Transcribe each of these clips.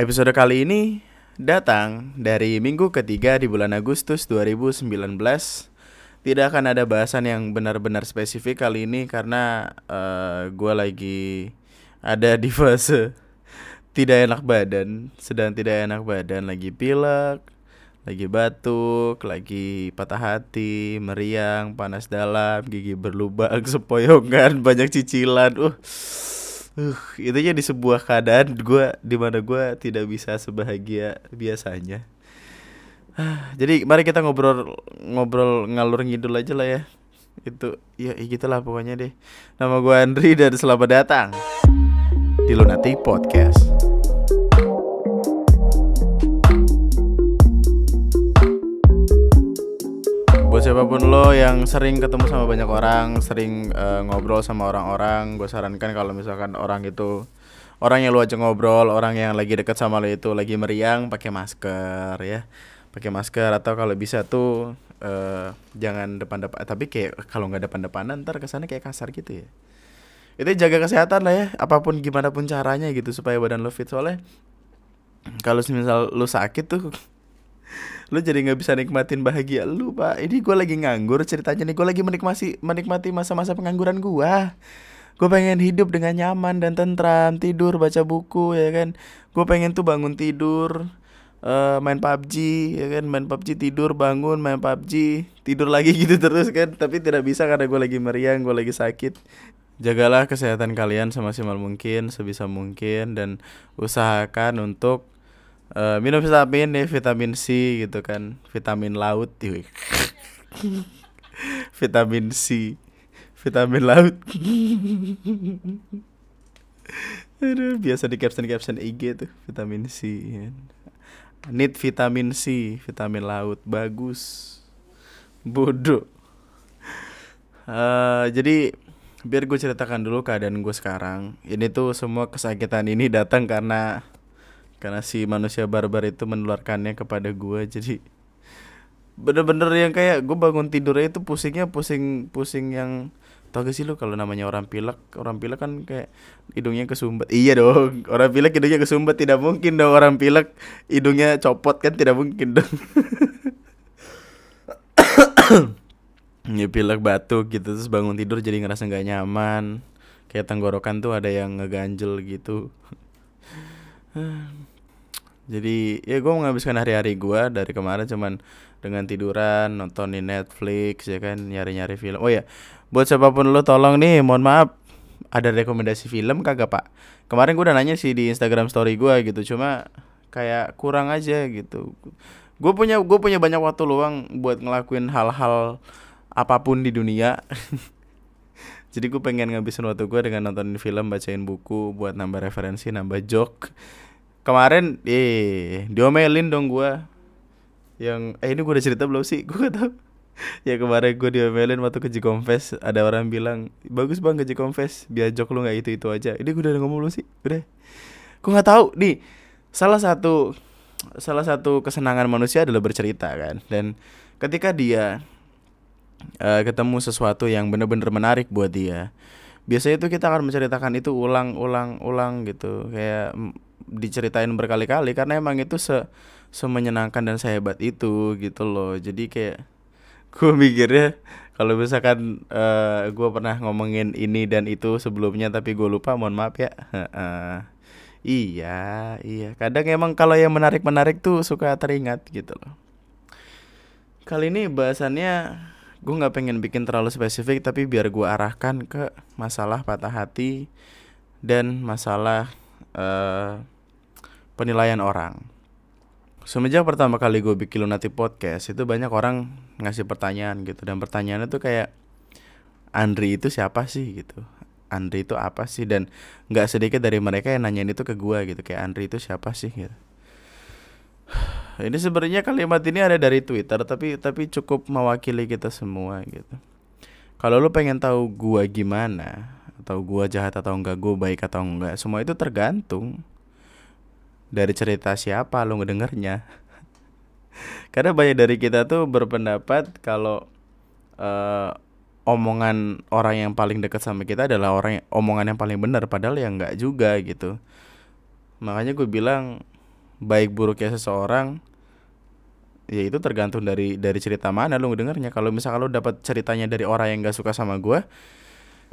Episode kali ini datang dari minggu ketiga di bulan Agustus 2019. Tidak akan ada bahasan yang benar-benar spesifik kali ini karena uh, gue lagi ada di fase tidak enak badan, sedang tidak enak badan, lagi pilek, lagi batuk, lagi patah hati, meriang, panas dalam, gigi berlubang, sepoyongan, banyak cicilan. Uh, uh itu di sebuah keadaan gue di mana gue tidak bisa sebahagia biasanya. Ah, jadi mari kita ngobrol ngobrol ngalur ngidul aja lah ya. Itu ya, ya gitulah pokoknya deh. Nama gue Andri dan selamat datang di Lunati Podcast. Siapa pun lo yang sering ketemu sama banyak orang, sering uh, ngobrol sama orang-orang, gue sarankan kalau misalkan orang itu orang yang lu aja ngobrol, orang yang lagi deket sama lo itu lagi meriang, pakai masker ya, pakai masker atau kalau bisa tuh uh, jangan depan-depan, tapi kayak kalau nggak depan-depanan ntar kesannya kayak kasar gitu ya. Itu jaga kesehatan lah ya, apa pun gimana pun caranya gitu supaya badan lo fit soalnya kalau misal lo sakit tuh lu jadi nggak bisa nikmatin bahagia lu pak. Ini gue lagi nganggur ceritanya nih. Gue lagi menikmati menikmati masa-masa pengangguran gue gue pengen hidup dengan nyaman dan tentram tidur baca buku ya kan? Gue pengen tuh bangun tidur uh, main PUBG ya kan? Main PUBG tidur bangun main PUBG tidur lagi gitu terus kan? Tapi tidak bisa karena gue lagi meriang gue lagi sakit. Jagalah kesehatan kalian semaksimal mungkin sebisa mungkin dan usahakan untuk uh, minum vitamin nih vitamin C gitu kan. Vitamin laut vitamin C. Vitamin laut. Aduh, biasa di caption caption IG tuh vitamin C kan. need vitamin C vitamin laut bagus. Bodoh. Uh, jadi biar gue ceritakan dulu keadaan gue sekarang. Ini tuh semua kesakitan ini datang karena karena si manusia barbar itu menularkannya kepada gue jadi bener-bener yang kayak gue bangun tidurnya itu pusingnya pusing pusing yang tau gak sih lu kalau namanya orang pilek orang pilek kan kayak hidungnya kesumbat. Iya dong orang pilek hidungnya kesumbat tidak mungkin dong orang pilek hidungnya copot kan tidak mungkin dong. Ya pilek batuk gitu terus bangun tidur jadi ngerasa nggak nyaman. Kayak tenggorokan tuh ada yang ngeganjel gitu jadi ya gue menghabiskan hari-hari gue dari kemarin cuman dengan tiduran nontonin Netflix ya kan nyari-nyari film. Oh ya buat siapa pun lo tolong nih mohon maaf ada rekomendasi film kagak pak? Kemarin gue udah nanya sih di Instagram story gue gitu cuma kayak kurang aja gitu. Gue punya gue punya banyak waktu luang buat ngelakuin hal-hal apa pun di dunia. Jadi gue pengen ngabisin waktu gue dengan nontonin film bacain buku buat nambah referensi nambah joke kemarin eh diomelin dong gua. Yang eh ini gua udah cerita belum sih? Gua gak tau ya kemarin gue diomelin waktu ke Confess ada orang bilang bagus bang ke Confess biar jok lu nggak itu itu aja. Ini gue udah ngomong belum sih? Udah. Gue nggak tahu. Nih salah satu salah satu kesenangan manusia adalah bercerita kan? Dan ketika dia uh, ketemu sesuatu yang benar-benar menarik buat dia biasanya itu kita akan menceritakan itu ulang-ulang-ulang gitu. Kayak diceritain berkali-kali karena emang itu se semenyenangkan dan sehebat itu gitu loh. Jadi kayak gue mikirnya kalau misalkan uh, eh, gue pernah ngomongin ini dan itu sebelumnya tapi gue lupa mohon maaf ya. Iya iya. Kadang emang kalau yang menarik menarik tuh suka teringat gitu loh. Kali ini bahasannya gue nggak pengen bikin terlalu spesifik tapi biar gue arahkan ke masalah patah hati dan masalah uh, penilaian orang. Semenjak pertama kali gue bikin Lunati Podcast itu banyak orang ngasih pertanyaan gitu dan pertanyaannya tuh kayak Andri itu siapa sih gitu. Andri itu apa sih dan nggak sedikit dari mereka yang nanyain itu ke gue gitu kayak Andri itu siapa sih gitu. Ini sebenarnya kalimat ini ada dari Twitter tapi tapi cukup mewakili kita semua gitu. Kalau lu pengen tahu gue gimana atau gue jahat atau enggak, gue baik atau enggak, semua itu tergantung dari cerita siapa lo ngedengernya? Karena banyak dari kita tuh berpendapat kalau uh, omongan orang yang paling dekat sama kita adalah orang yang, omongan yang paling benar padahal ya nggak juga gitu. Makanya gue bilang baik buruknya seseorang ya itu tergantung dari dari cerita mana lu ngedengarnya kalau misalkan lu dapat ceritanya dari orang yang gak suka sama gue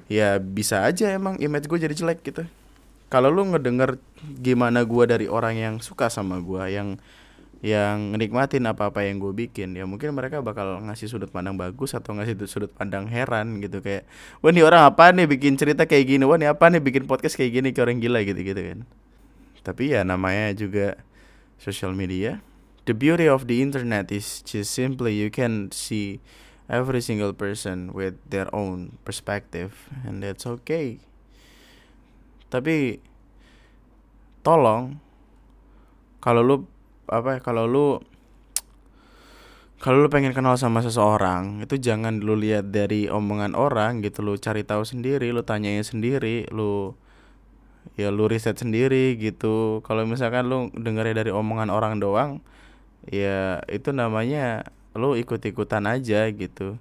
ya bisa aja emang image gue jadi jelek gitu kalau lu ngedenger gimana gue dari orang yang suka sama gue yang yang nikmatin apa-apa yang gue bikin ya mungkin mereka bakal ngasih sudut pandang bagus atau ngasih sudut pandang heran gitu. Kayak wah nih orang apa nih bikin cerita kayak gini? Wah nih apa nih bikin podcast kayak gini? Kayak orang gila gitu gitu kan. Tapi ya namanya juga social media. The beauty of the internet is just simply you can see every single person with their own perspective and that's okay tapi tolong kalau lu apa ya, kalau lu kalau lu pengen kenal sama seseorang itu jangan lu lihat dari omongan orang gitu. Lu cari tahu sendiri lu tanyain sendiri lu ya lu riset sendiri gitu. Kalau misalkan lu dengarnya dari omongan orang doang ya itu namanya lu ikut-ikutan aja gitu.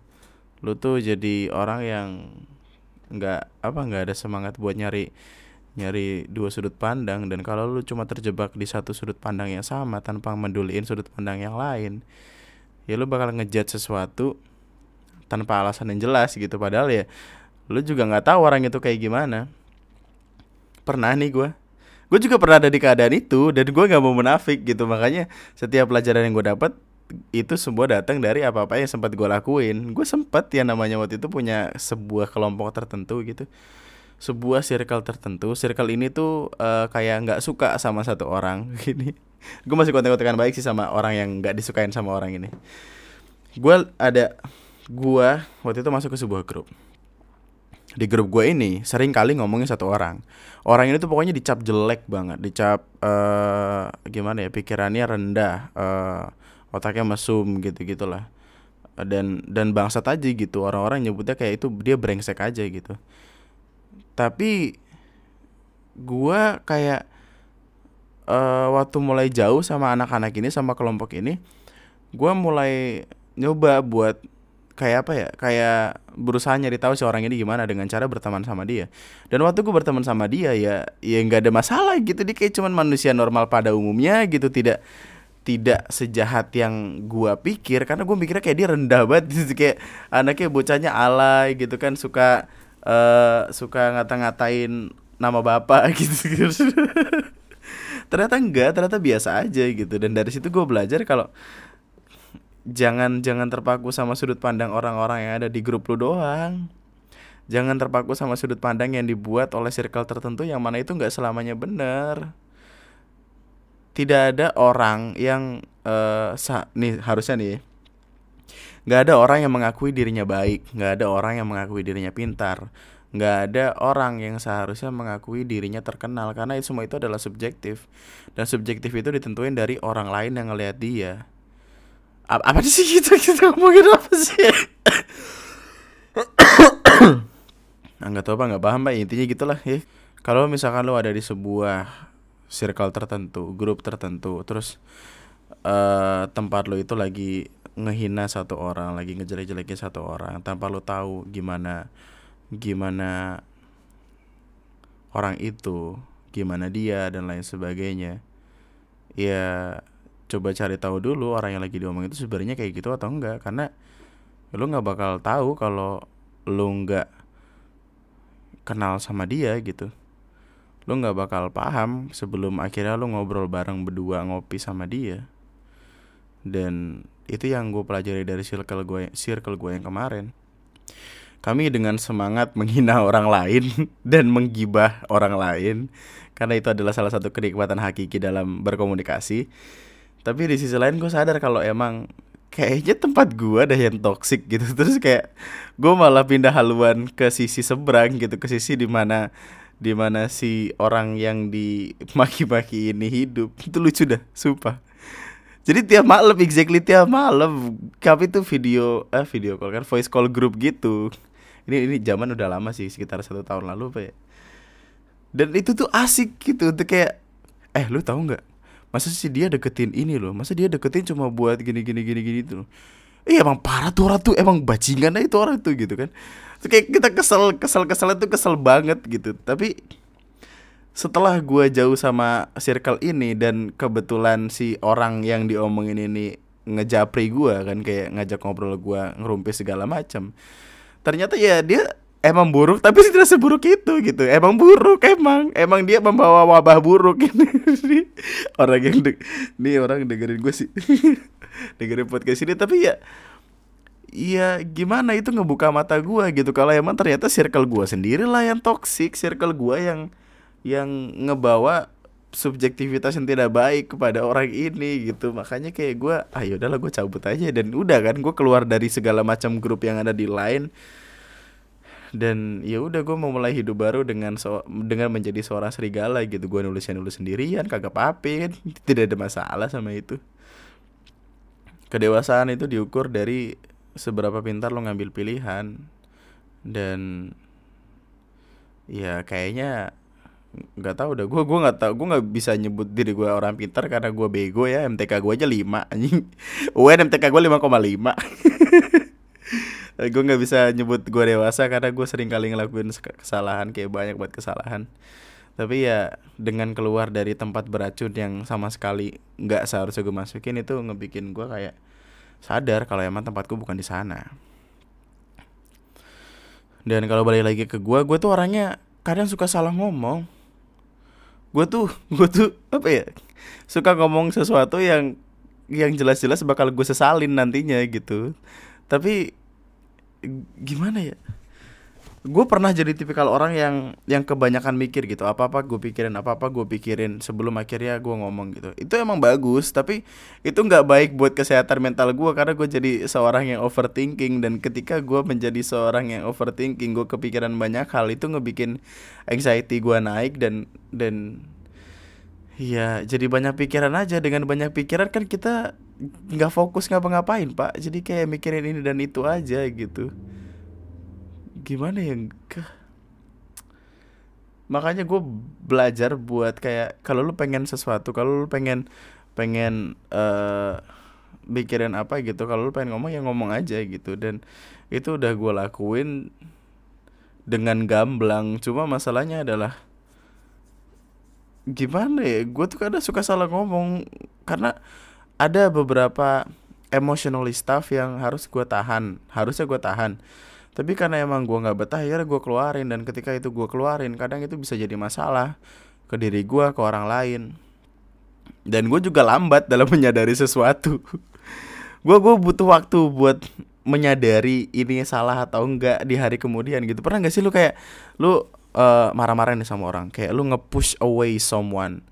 Lu tuh jadi orang yang nggak apa nggak ada semangat buat nyari nyari dua sudut pandang dan kalau lu cuma terjebak di satu sudut pandang yang sama tanpa menduliin sudut pandang yang lain ya lu bakal ngejat sesuatu tanpa alasan yang jelas gitu. Padahal ya lu juga nggak tahu orang itu kayak gimana. Pernah nih gue gue juga pernah ada di keadaan itu dan gue nggak mau munafik gitu. Makanya setiap pelajaran yang gue dapat itu semua datang dari apa-apa yang sempat gue lakuin. Gue sempat ya namanya waktu itu punya sebuah kelompok tertentu gitu sebuah circle tertentu. Circle ini tuh uh, kayak nggak suka sama satu orang. Gini. Gue masih kontak-kontakan baik sih sama orang yang nggak disukain sama orang ini. Gue ada gue waktu itu masuk ke sebuah grup. Di grup gue ini sering kali ngomongin satu orang. Orang ini tuh pokoknya dicap jelek banget. Dicap uh, gimana ya pikirannya rendah uh, otaknya mesum gitu gitulah dan dan bangsat aja gitu. Orang-orang nyebutnya kayak itu dia brengsek aja gitu tapi gua kayak uh, waktu mulai jauh sama anak-anak ini sama kelompok ini gua mulai nyoba buat kayak apa ya kayak berusaha nyari tahu si orang ini gimana dengan cara berteman sama dia. Dan waktu gue berteman sama dia ya ya nggak ada masalah gitu. Dia kayak cuman manusia normal pada umumnya gitu tidak tidak sejahat yang gua pikir. Karena gue mikirnya kayak dia rendah banget gitu kayak anaknya bocahnya alay gitu kan suka uh, suka ngata-ngatain nama bapak gitu, gitu. ternyata enggak ternyata biasa aja gitu. Dan dari situ gue belajar kalau jangan jangan terpaku sama sudut pandang orang-orang yang ada di grup lu doang. Jangan terpaku sama sudut pandang yang dibuat oleh circle tertentu yang mana itu nggak selamanya benar. Tidak ada orang yang uh, nih harusnya nih nggak ada orang yang mengakui dirinya baik nggak ada orang yang mengakui dirinya pintar nggak ada orang yang seharusnya mengakui dirinya terkenal karena itu semua itu adalah subjektif. Dan subjektif itu ditentuin dari orang lain yang ngelihat dia. Apa, apa sih gitu kita ngomongin apa sih? Nah, nggak tahu apa nggak paham pak. Intinya gitulah ya. Kalau misalkan lo ada di sebuah circle tertentu grup tertentu terus uh, tempat lo itu lagi ngehina satu orang lagi ngejelek-jelekin satu orang tanpa lo tahu gimana gimana orang itu gimana dia dan lain sebagainya. Ya coba cari tahu dulu orang yang lagi diomong itu sebenarnya kayak gitu atau enggak. Karena lo nggak bakal tahu kalau lo nggak kenal sama dia gitu. Lo nggak bakal paham sebelum akhirnya lo ngobrol bareng berdua ngopi sama dia. Dan itu yang gue pelajari dari circle gue circle gue yang kemarin. Kami dengan semangat menghina orang lain dan menggibah orang lain karena itu adalah salah satu kenikmatan hakiki dalam berkomunikasi. Tapi di sisi lain gue sadar kalau emang kayaknya tempat gue ada yang toxic gitu. Terus kayak gue malah pindah haluan ke sisi seberang gitu ke sisi di mana di mana si orang yang dimaki-maki ini hidup. Itu lucu dah sumpah jadi tiap malam exactly tiap malam kami tuh video eh video call kan voice call group gitu. Ini ini zaman udah lama sih sekitar satu tahun lalu pak ya. Dan itu tuh asik gitu tuh kayak eh lu tahu nggak? Masa sih dia deketin ini loh? Masa dia deketin cuma buat gini gini gini gini tuh? Iya emang parah tuh orang tuh emang bajingan aja itu orang tuh gitu kan. Terus kayak kita kesel kesel kesel itu kesel banget gitu. Tapi setelah gue jauh sama circle ini dan kebetulan si orang yang diomongin ini ngejapri gue kan kayak ngajak ngobrol gue ngerumpis segala macam ternyata ya dia emang buruk tapi tidak seburuk itu gitu. Emang buruk emang. Emang dia membawa wabah buruk ini. Orang yang de nih orang dengerin gue sih. Dengerin podcast ini tapi ya Iya gimana itu ngebuka mata gue gitu. Kalau emang ternyata circle gue sendiri lah yang toxic circle gue yang yang ngebawa subjektivitas yang tidak baik kepada orang ini gitu. Makanya kayak gue ah udahlah gue cabut aja. Dan udah kan gue keluar dari segala macam grup yang ada di line dan ya udah gue mulai hidup baru dengan so dengan menjadi seorang serigala gitu. Gue nulisnya nulis sendirian kagak papin. Tidak ada masalah sama itu. Kedewasaan itu diukur dari seberapa pintar lo ngambil pilihan. Dan ya kayaknya nggak tahu udah gue gue nggak tahu gue nggak bisa nyebut diri gue orang pintar karena gue bego ya MTK gue aja lima anjing. UN MTK gue lima koma lima. Gue nggak bisa nyebut gue dewasa karena gue sering kali ngelakuin kesalahan kayak banyak buat kesalahan. Tapi ya dengan keluar dari tempat beracun yang sama sekali nggak seharusnya gue masukin itu ngebikin gue kayak sadar kalau emang tempatku bukan di sana. Dan kalau balik lagi ke gue gue tuh orangnya kadang suka salah ngomong gue tuh gue tuh apa ya suka ngomong sesuatu yang yang jelas-jelas bakal gue sesalin nantinya gitu. Tapi gimana ya gue pernah jadi tipikal orang yang yang kebanyakan mikir gitu apa apa gue pikirin apa apa gue pikirin sebelum akhirnya gue ngomong gitu. Itu emang bagus tapi itu nggak baik buat kesehatan mental gue karena gue jadi seorang yang overthinking dan ketika gue menjadi seorang yang overthinking gue kepikiran banyak hal itu ngebikin anxiety gue naik dan dan ya jadi banyak pikiran aja. Dengan banyak pikiran kan kita nggak fokus ngapa-ngapain pak. Jadi kayak mikirin ini dan itu aja gitu gimana ya? Makanya gue belajar buat kayak kalau lu pengen sesuatu kalau lu pengen pengen uh, mikirin apa gitu kalau lu pengen ngomong ya ngomong aja gitu. Dan itu udah gue lakuin dengan gamblang. Cuma masalahnya adalah gimana ya? Gue tuh kadang suka salah ngomong. Karena ada beberapa emotional stuff yang harus gue tahan. Harusnya gue tahan tapi karena emang gue nggak betah ya gue keluarin. Dan ketika itu gue keluarin kadang itu bisa jadi masalah ke diri gue ke orang lain. Dan gue juga lambat dalam menyadari sesuatu. Gue gue butuh waktu buat menyadari ini salah atau enggak di hari kemudian gitu. Pernah gak sih lu kayak lu uh, marah-marah nih sama orang? Kayak lu nge-push away someone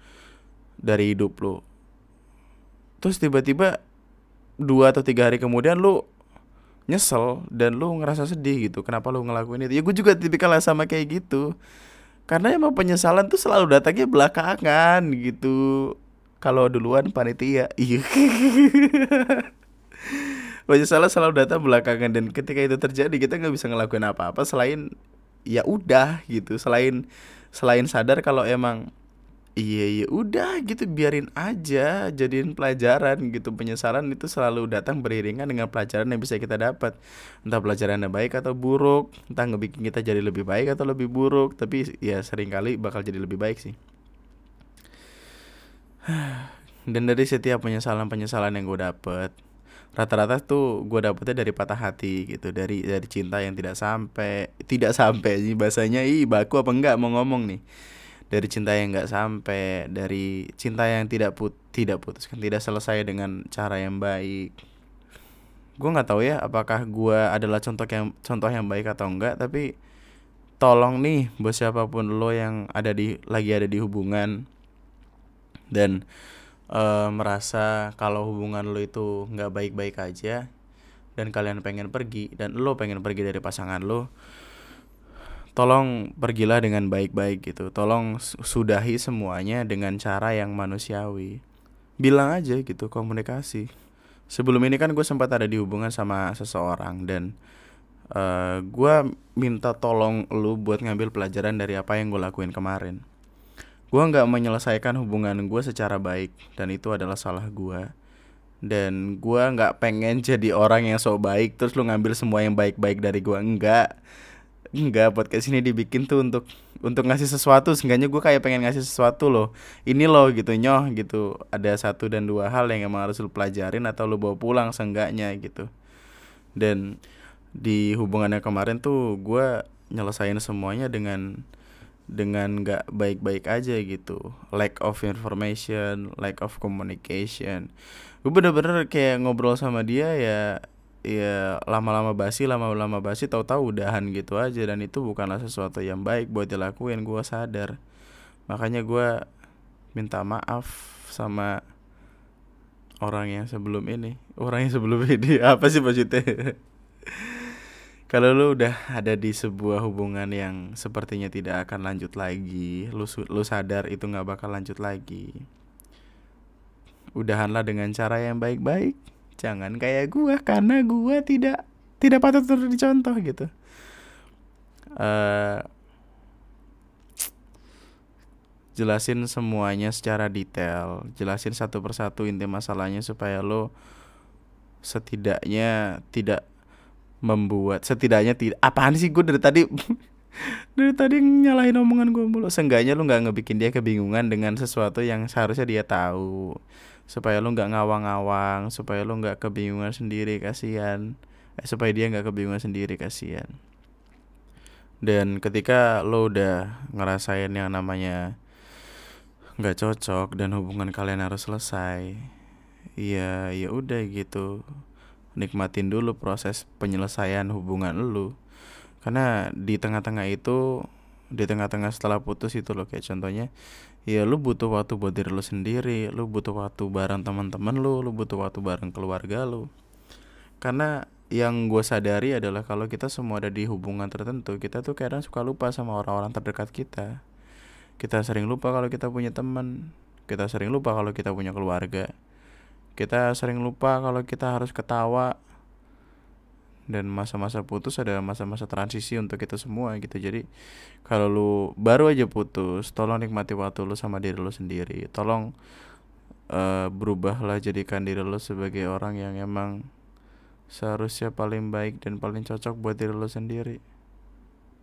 dari hidup lu. Terus tiba-tiba dua atau tiga hari kemudian lu nyesel dan lu ngerasa sedih gitu. Kenapa lu ngelakuin itu? Ya gue juga tipikal sama kayak gitu. Karena emang penyesalan tuh selalu datangnya belakangan gitu. Kalau duluan panitia iya. Penyesalan selalu datang belakangan dan ketika itu terjadi kita nggak bisa ngelakuin apa-apa selain ya udah gitu. Selain selain sadar kalau emang Iya iya. Udah gitu biarin aja jadiin pelajaran gitu. Penyesalan itu selalu datang beriringan dengan pelajaran yang bisa kita dapat. Entah pelajarannya baik atau buruk entah ngebikin kita jadi lebih baik atau lebih buruk. Tapi ya sering kali bakal jadi lebih baik sih. Dan dari setiap penyesalan penyesalan yang gue dapet rata-rata tuh gue dapetnya dari patah hati gitu. Dari dari cinta yang tidak sampai tidak sampai sih bahasanya ih baku apa enggak mau ngomong nih dari cinta yang nggak sampai dari cinta yang tidak put tidak putus kan tidak selesai dengan cara yang baik. Gue nggak tahu ya apakah gue adalah contoh yang contoh yang baik atau enggak tapi tolong nih buat siapa pun lo yang ada di lagi ada di hubungan dan uh, merasa kalau hubungan lo itu nggak baik-baik aja dan kalian pengen pergi dan lo pengen pergi dari pasangan lo tolong pergilah dengan baik-baik gitu. Tolong sudahi semuanya dengan cara yang manusiawi. Bilang aja gitu komunikasi. Sebelum ini kan gue sempat ada di hubungan sama seseorang dan uh, eh, gue minta tolong lu buat ngambil pelajaran dari apa yang gue lakuin kemarin. Gue nggak menyelesaikan hubungan gue secara baik dan itu adalah salah gue dan gue nggak pengen jadi orang yang so baik terus lu ngambil semua yang baik-baik dari gue enggak Enggak, podcast ini dibikin tuh untuk untuk ngasih sesuatu. Seenggaknya gue kayak pengen ngasih sesuatu loh. Ini loh gitu nyoh gitu. Ada satu dan dua hal yang emang harus lu pelajarin atau lu bawa pulang seenggaknya gitu. Dan di hubungannya kemarin tuh gue nyelesain semuanya dengan dengan nggak baik-baik aja gitu. Lack of information lack of communication. Gue bener-bener kayak ngobrol sama dia ya ya lama-lama basi lama-lama basi tahu-tahu udahan gitu aja. Dan itu bukanlah sesuatu yang baik buat dilakuin gue sadar. Makanya gue minta maaf sama orang yang sebelum ini. Orang yang sebelum ini apa sih maksudnya? Kalau lu udah ada di sebuah hubungan yang sepertinya tidak akan lanjut lagi lu lu sadar itu nggak bakal lanjut lagi udahanlah dengan cara yang baik-baik jangan kayak gua karena gua tidak tidak patut untuk dicontoh gitu. Uh, jelasin semuanya secara detail. Jelasin satu persatu inti masalahnya supaya lo setidaknya tidak membuat setidaknya tidak apaan sih gue dari tadi? Dari tadi nyalahin omongan gue mulu. Seenggaknya lu nggak ngebikin dia kebingungan dengan sesuatu yang seharusnya dia tahu supaya lu nggak ngawang-ngawang supaya lu nggak kebingungan sendiri kasihan. Eh, supaya dia nggak kebingungan sendiri kasihan. Dan ketika lo udah ngerasain yang namanya nggak cocok dan hubungan kalian harus selesai ya ya udah gitu. Nikmatin dulu proses penyelesaian hubungan lu. Karena di tengah-tengah itu di tengah-tengah setelah putus itu loh kayak contohnya ya lu butuh waktu buat diri lu sendiri lu butuh waktu bareng teman-teman lu lu butuh waktu bareng keluarga lu. Karena yang gue sadari adalah kalau kita semua ada di hubungan tertentu kita tuh kadang suka lupa sama orang-orang terdekat kita. Kita sering lupa kalau kita punya teman kita sering lupa kalau kita punya keluarga. Kita sering lupa kalau kita harus ketawa dan masa-masa putus adalah masa-masa transisi untuk kita semua gitu. Jadi kalau lu baru aja putus tolong nikmati waktu lu sama diri lu sendiri. Tolong uh, berubahlah jadikan diri lu sebagai orang yang emang seharusnya paling baik dan paling cocok buat diri lu sendiri.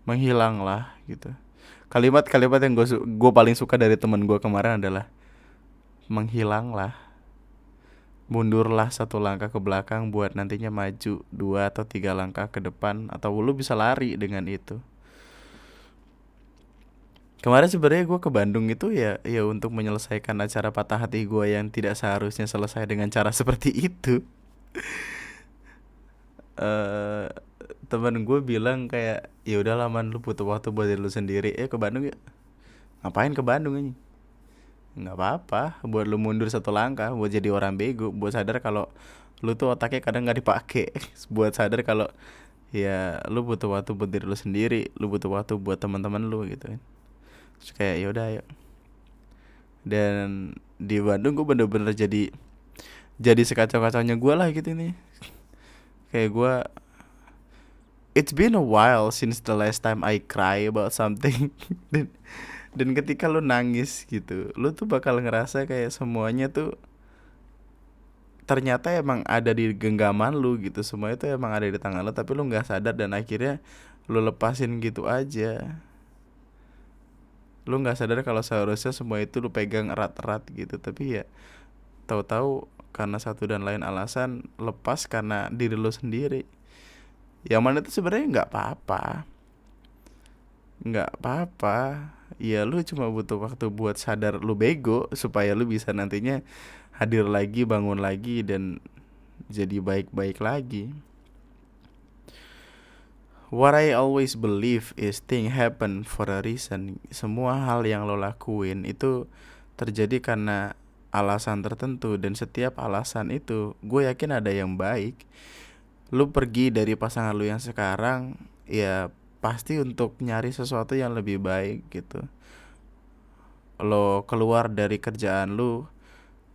Menghilanglah gitu. Kalimat-kalimat yang gue gue paling suka dari teman gue kemarin adalah menghilanglah mundurlah satu langkah ke belakang buat nantinya maju dua atau tiga langkah ke depan atau lu bisa lari dengan itu. Kemarin sebenarnya gue ke Bandung itu ya ya untuk menyelesaikan acara patah hati gue yang tidak seharusnya selesai dengan cara seperti itu. Uh, teman gue bilang kayak ya udah lama lu butuh waktu buat diri lu sendiri. Eh ke Bandung ya? Ngapain ke Bandung ini nggak apa-apa buat lu mundur satu langkah buat jadi orang bego buat sadar kalau lu tuh otaknya kadang nggak dipakai buat sadar kalau ya lu butuh waktu buat diri lu sendiri lu butuh waktu buat teman-teman lu gitu kan. Terus kayak ya udah yuk dan di Bandung gue bener-bener jadi jadi sekacau-kacaunya gue lah gitu nih kayak gue it's been a while since the last time I cry about something dan ketika lu nangis gitu lu tuh bakal ngerasa kayak semuanya tuh ternyata emang ada di genggaman lu gitu. Semua itu emang ada di tangan lu tapi lu nggak sadar dan akhirnya lu lepasin gitu aja. Lu nggak sadar kalau seharusnya semua itu lu pegang erat-erat gitu. Tapi ya tahu-tahu karena satu dan lain alasan lepas karena diri lu sendiri. Yang mana itu sebenarnya nggak apa-apa nggak apa-apa ya lu cuma butuh waktu buat sadar lu bego supaya lu bisa nantinya hadir lagi bangun lagi dan jadi baik-baik lagi What I always believe is thing happen for a reason. Semua hal yang lo lakuin itu terjadi karena alasan tertentu dan setiap alasan itu gue yakin ada yang baik. Lu pergi dari pasangan lu yang sekarang ya pasti untuk nyari sesuatu yang lebih baik gitu. Lo keluar dari kerjaan lu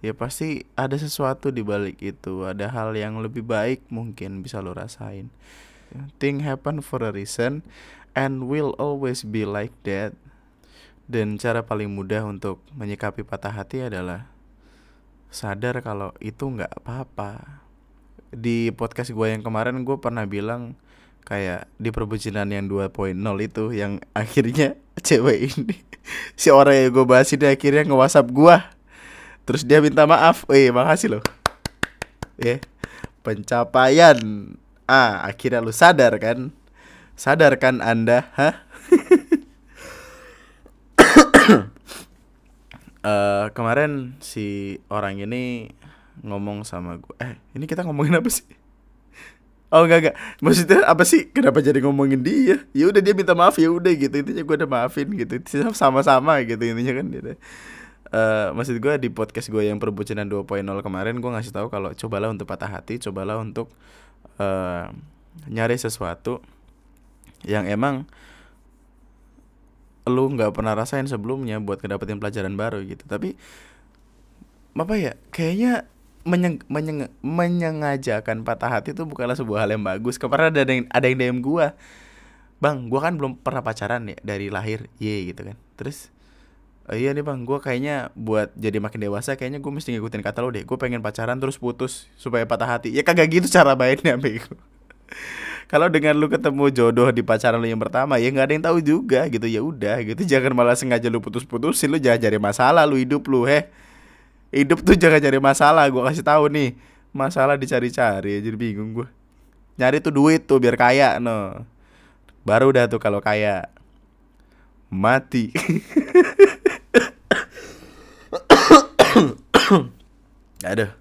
ya pasti ada sesuatu di balik itu ada hal yang lebih baik mungkin bisa lo rasain. Thing happen for a reason and will always be like that. Dan cara paling mudah untuk menyikapi patah hati adalah sadar kalau itu nggak apa-apa. Di podcast gue yang kemarin gue pernah bilang kayak di perbucinan yang 2.0 itu yang akhirnya cewek ini si orang yang gue bahas ini akhirnya nge WhatsApp gue terus dia minta maaf, wih makasih loh, ya yeah. pencapaian, ah akhirnya lu sadar kan, sadar kan anda, hah? uh, kemarin si orang ini ngomong sama gue, eh ini kita ngomongin apa sih? Oh enggak enggak. Maksudnya apa sih? Kenapa jadi ngomongin dia? Ya udah dia minta maaf ya udah gitu. Intinya gue udah maafin gitu. Sama-sama gitu intinya kan gitu. Uh, maksud gue di podcast gue yang perbucinan 2.0 kemarin gue ngasih tahu kalau cobalah untuk patah hati, cobalah untuk uh, nyari sesuatu yang emang lu nggak pernah rasain sebelumnya buat ngedapetin pelajaran baru gitu. Tapi apa ya? Kayaknya menyeng, menyeng, menyengajakan patah hati itu bukanlah sebuah hal yang bagus. Kemarin ada yang ada yang DM gua. Bang, gua kan belum pernah pacaran ya dari lahir. Ye gitu kan. Terus oh iya nih bang, gue kayaknya buat jadi makin dewasa kayaknya gue mesti ngikutin kata lo deh. Gue pengen pacaran terus putus supaya patah hati. Ya kagak gitu cara baiknya bego. Kalau dengan lu ketemu jodoh di pacaran lu yang pertama ya nggak ada yang tahu juga gitu ya udah gitu jangan malah sengaja lu putus-putusin lu jangan cari masalah lu hidup lu heh hidup tuh jangan cari masalah gue kasih tahu nih. Masalah dicari-cari jadi bingung gue nyari tuh duit tuh biar kaya no. Baru dah tuh kalau kaya. Mati. Ada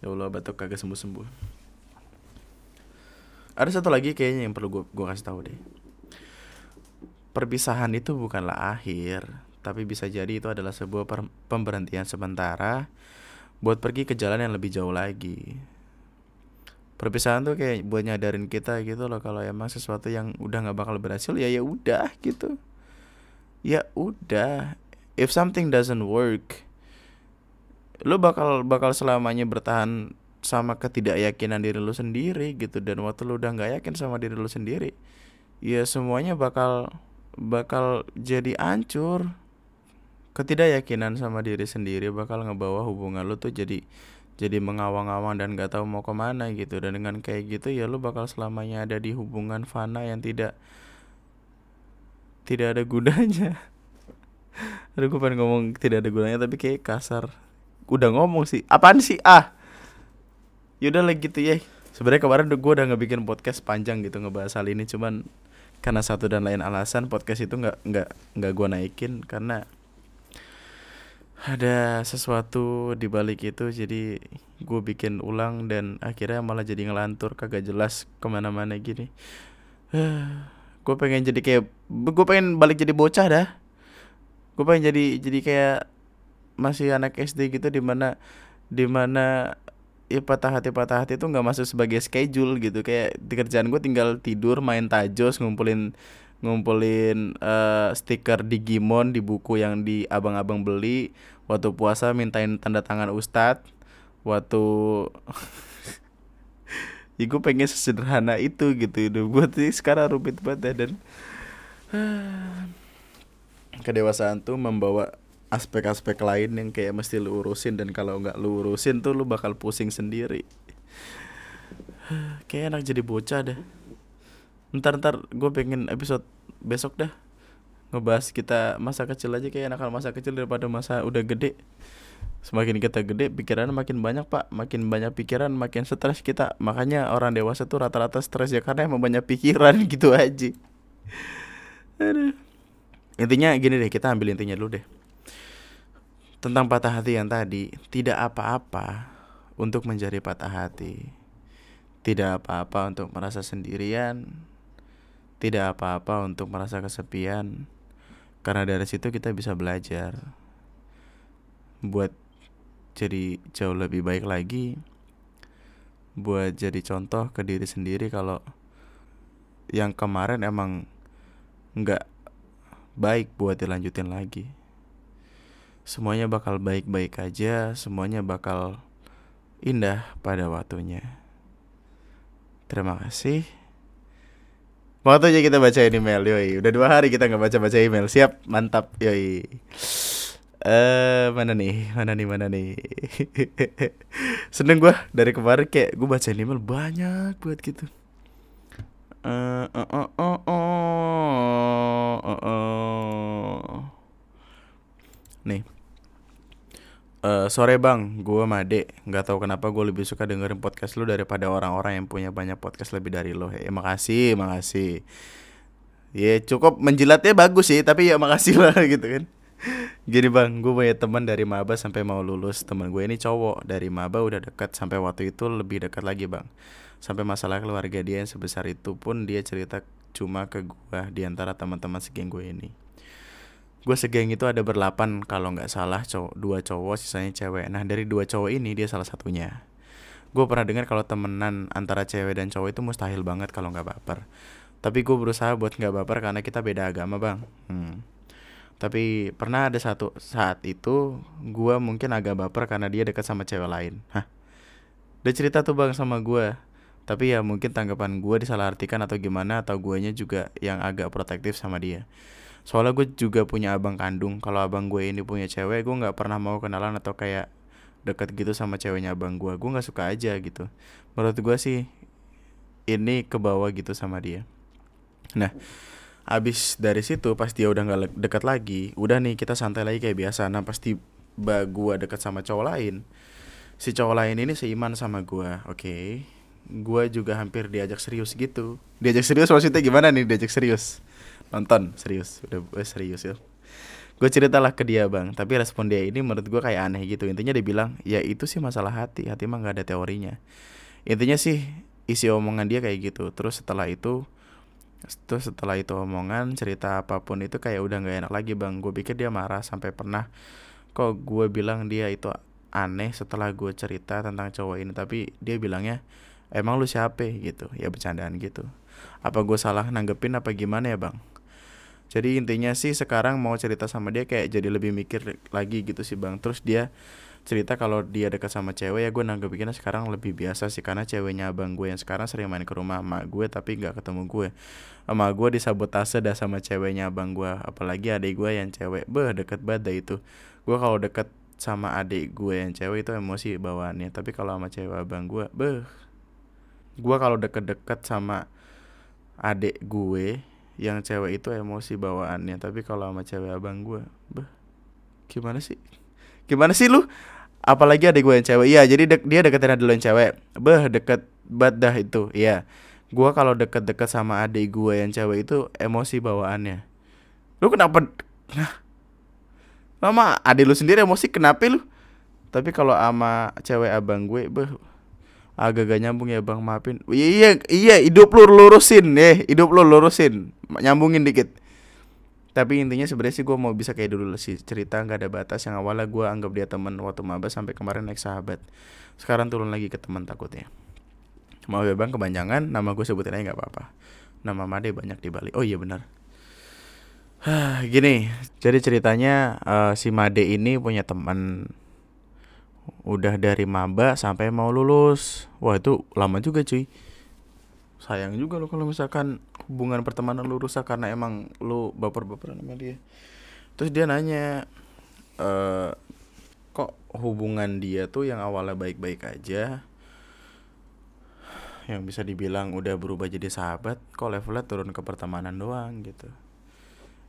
ya Allah batuk kagak sembuh sembuh ada satu lagi kayaknya yang perlu gue gue kasih tahu deh. Perpisahan itu bukanlah akhir tapi bisa jadi itu adalah sebuah pemberhentian sementara buat pergi ke jalan yang lebih jauh lagi. Perpisahan tuh kayak buat nyadarin kita gitu loh kalau emang sesuatu yang udah nggak bakal berhasil ya ya udah gitu. Ya udah. If something doesn't work, lo bakal bakal selamanya bertahan sama ketidakyakinan diri lo sendiri gitu dan waktu lo udah nggak yakin sama diri lo sendiri, ya semuanya bakal bakal jadi ancur ketidakyakinan sama diri sendiri bakal ngebawa hubungan lu tuh jadi jadi mengawang-awang dan gak tahu mau ke mana gitu. Dan dengan kayak gitu ya lu bakal selamanya ada di hubungan fana yang tidak tidak ada gunanya. Aduh gue pengen ngomong tidak ada gunanya tapi kayak kasar. Udah ngomong sih. Apaan sih? Ah. Yaudah lah gitu ya. Sebenarnya kemarin gue udah ngebikin podcast panjang gitu ngebahas hal ini. Cuman karena satu dan lain alasan podcast itu nggak nggak nggak gue naikin karena ada sesuatu di balik itu jadi gue bikin ulang dan akhirnya malah jadi ngelantur kagak jelas ke mana-mana gini. Gue pengen jadi kayak gue pengen balik jadi bocah dah. Gue pengen jadi jadi kayak masih anak SD gitu di mana di mana ya patah hati patah hati itu nggak masuk sebagai schedule gitu. Kayak di kerjaan gue tinggal tidur main tajos ngumpulin ngumpulin uh, stiker Digimon di buku yang di abang-abang beli. Waktu puasa mintain tanda tangan ustadz waktu ya gue pengen sesederhana itu gitu hidup gue tuh. Sekarang rumit banget ya dan. Kedewasaan tuh membawa aspek-aspek lain yang kayak mesti lu urusin. Dan kalau nggak lu urusin tuh lu bakal pusing sendiri. Kayak enak jadi bocah deh ntar ntar gue pengen episode besok dah. Ngebahas kita masa kecil aja kayak nakal masa kecil daripada masa udah gede. Semakin kita gede pikiran makin banyak pak. Makin banyak pikiran makin stres kita. Makanya orang dewasa tuh rata-rata stres ya karena emang banyak pikiran gitu aja. Aduh. intinya gini deh kita ambil intinya dulu deh. Tentang patah hati yang tadi tidak apa-apa untuk menjadi patah hati. Tidak apa-apa untuk merasa sendirian tidak apa-apa untuk merasa kesepian. Karena dari situ kita bisa belajar. Buat jadi jauh lebih baik lagi buat jadi contoh ke diri sendiri kalau yang kemarin emang nggak baik buat dilanjutin lagi. Semuanya bakal baik-baik aja semuanya bakal indah pada waktunya. Terima kasih Waktu aja kita baca email, yoi. Udah dua hari kita nggak baca-baca email. Siap, mantap, yoi. Eh, uh, mana nih? Mana nih? Mana nih? Seneng gue dari kemarin kayak gue baca email banyak buat gitu. Eh, eh, eh, eh, eh, eh, eh. Nih. Eh, sore bang, gue Made. Nggak tahu kenapa gue lebih suka dengerin podcast lu daripada orang-orang yang punya banyak podcast lebih dari lo. Ya makasih, makasih. Ya cukup menjilatnya bagus sih, tapi ya makasih lah gitu kan. Gini bang, gue punya teman dari maba sampai mau lulus. Teman gue ini cowok dari maba udah dekat sampai waktu itu lebih dekat lagi bang. Sampai masalah keluarga dia yang sebesar itu pun dia cerita cuma ke gue di antara teman-teman segeng gue ini. Gue segeng itu ada berlapan kalau nggak salah cowok dua cowok sisanya cewek. Nah dari dua cowok ini dia salah satunya. Gue pernah dengar kalau temenan antara cewek dan cowok itu mustahil banget kalau nggak baper. Tapi gue berusaha buat nggak baper karena kita beda agama bang. Hmm. Tapi pernah ada satu saat itu gue mungkin agak baper karena dia dekat sama cewek lain. Hah? Dia cerita tuh bang sama gue. Tapi ya mungkin tanggapan gue disalahartikan atau gimana atau guanya juga yang agak protektif sama dia. Soalnya gue juga punya abang kandung. Kalau abang gue ini punya cewek, gue nggak pernah mau kenalan atau kayak deket gitu sama ceweknya abang gue. Gue nggak suka aja gitu. Menurut gue sih ini ke bawah gitu sama dia. Nah, abis dari situ pas dia udah nggak dekat lagi, udah nih kita santai lagi kayak biasa. Nah, pasti ba gua dekat sama cowok lain. Si cowok lain ini seiman sama gua, oke. Gua juga hampir diajak serius gitu. Diajak serius maksudnya gimana nih diajak serius? Nonton serius, udah eh, serius ya. Gue ceritalah ke dia bang, tapi respon dia ini menurut gue kayak aneh gitu. Intinya dia bilang, ya itu sih masalah hati, hati mah nggak ada teorinya. Intinya sih isi omongan dia kayak gitu. Terus setelah itu Terus setelah itu omongan cerita apa pun itu kayak udah nggak enak lagi bang. Gue pikir dia marah sampai pernah. Kok gue bilang dia itu aneh setelah gue cerita tentang cowok ini. Tapi dia bilangnya emang lu siapa? gitu. Ya bercandaan gitu. Apa gue salah nanggepin apa gimana ya bang Jadi intinya sih sekarang mau cerita sama dia kayak jadi lebih mikir lagi gitu sih bang. Terus dia cerita kalau dia dekat sama cewek ya gue nanggepinnya sekarang lebih biasa sih karena ceweknya abang gue yang sekarang sering main ke rumah emak gue tapi nggak ketemu gue emak gue disabotase dah sama ceweknya abang gue apalagi adik gue yang cewek. Beh deket banget dah itu. Gue kalau deket sama adik gue yang cewek itu emosi bawaannya tapi kalau sama cewek abang gue beh gue kalau deket-deket sama adik gue yang cewek itu emosi bawaannya tapi kalau sama cewek abang gue beh gimana sih? Gimana sih lu? Apalagi adik gue yang cewek. Iya jadi dek- dia deketin dulu yang cewek. Beh deket banget dah itu. Iya. Gua kalau deket-deket sama adik gue yang cewek itu emosi bawaannya. Lu kenapa nah sama adik lu sendiri emosi kenapa lu? Tapi kalau sama cewek abang gue beh agak gak nyambung ya bang maafin iya iya iya hidup lu lurusin. Ya hidup lu lurusin. Nyambungin dikit. Tapi intinya sebenarnya sih gue mau bisa kayak dulu sih cerita nggak ada batas. Yang awalnya gue anggap dia teman waktu maba sampai kemarin naik sahabat. Sekarang turun lagi ke teman takutnya. Mau ya bang kebanyakan nama gue sebutin aja nggak apa-apa. Nama Made banyak di Bali. Oh iya benar. Gini jadi ceritanya eh, si Made ini punya teman udah dari maba sampai mau lulus. Wah itu lama juga cuy. Sayang juga lo kalau misalkan hubungan pertemanan lu rusak karena emang lu baper-baperan sama dia. Terus dia nanya eh kok hubungan dia tuh yang awalnya baik-baik aja? Yang bisa dibilang udah berubah jadi sahabat kok levelnya turun ke pertemanan doang gitu.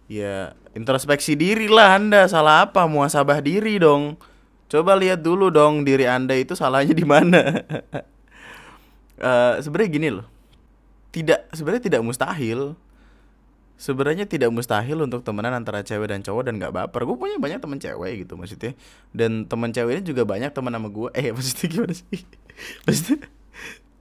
Ya introspeksi diri lah anda. Salah apa muasabah diri dong coba lihat dulu dong diri anda itu salahnya di mana. Eh, sebenarnya gini loh. Tidak sebenarnya tidak mustahil. Sebenarnya tidak mustahil untuk temenan antara cewek dan cowok dan nggak baper. Gue punya banyak temen cewek gitu maksudnya. Dan temen cewek ini juga banyak teman sama gue eh maksudnya gimana sih? Maksudnya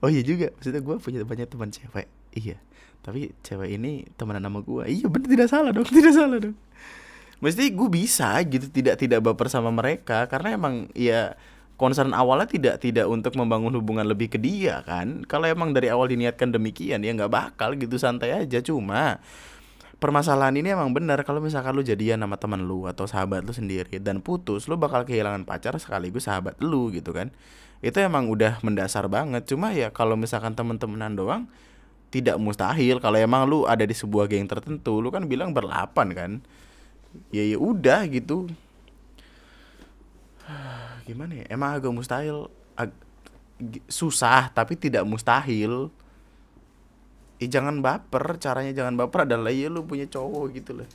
oh iya juga. Maksudnya gue punya banyak teman cewek. Iya. Tapi cewek ini temenan sama gue iya bener tidak salah dong. Tidak salah dong mesti gue bisa gitu tidak tidak baper sama mereka karena emang ya concern awalnya tidak tidak untuk membangun hubungan lebih ke dia kan? Kalau emang dari awal diniatkan demikian ya nggak bakal gitu santai aja. Cuma permasalahan ini emang benar kalau misalkan lu jadian sama teman lu atau sahabat lu sendiri dan putus lu bakal kehilangan pacar sekaligus sahabat lu gitu kan? Itu emang udah mendasar banget. Cuma ya kalau misalkan temen-temenan doang tidak mustahil. Kalau emang lu ada di sebuah geng tertentu lu kan bilang berlapan kan ya ya udah gitu. Gimana ya? Emang agak mustahil. Ag- susah tapi tidak mustahil. Eh, jangan baper. Caranya jangan baper adalah ya lu punya cowok gitu loh.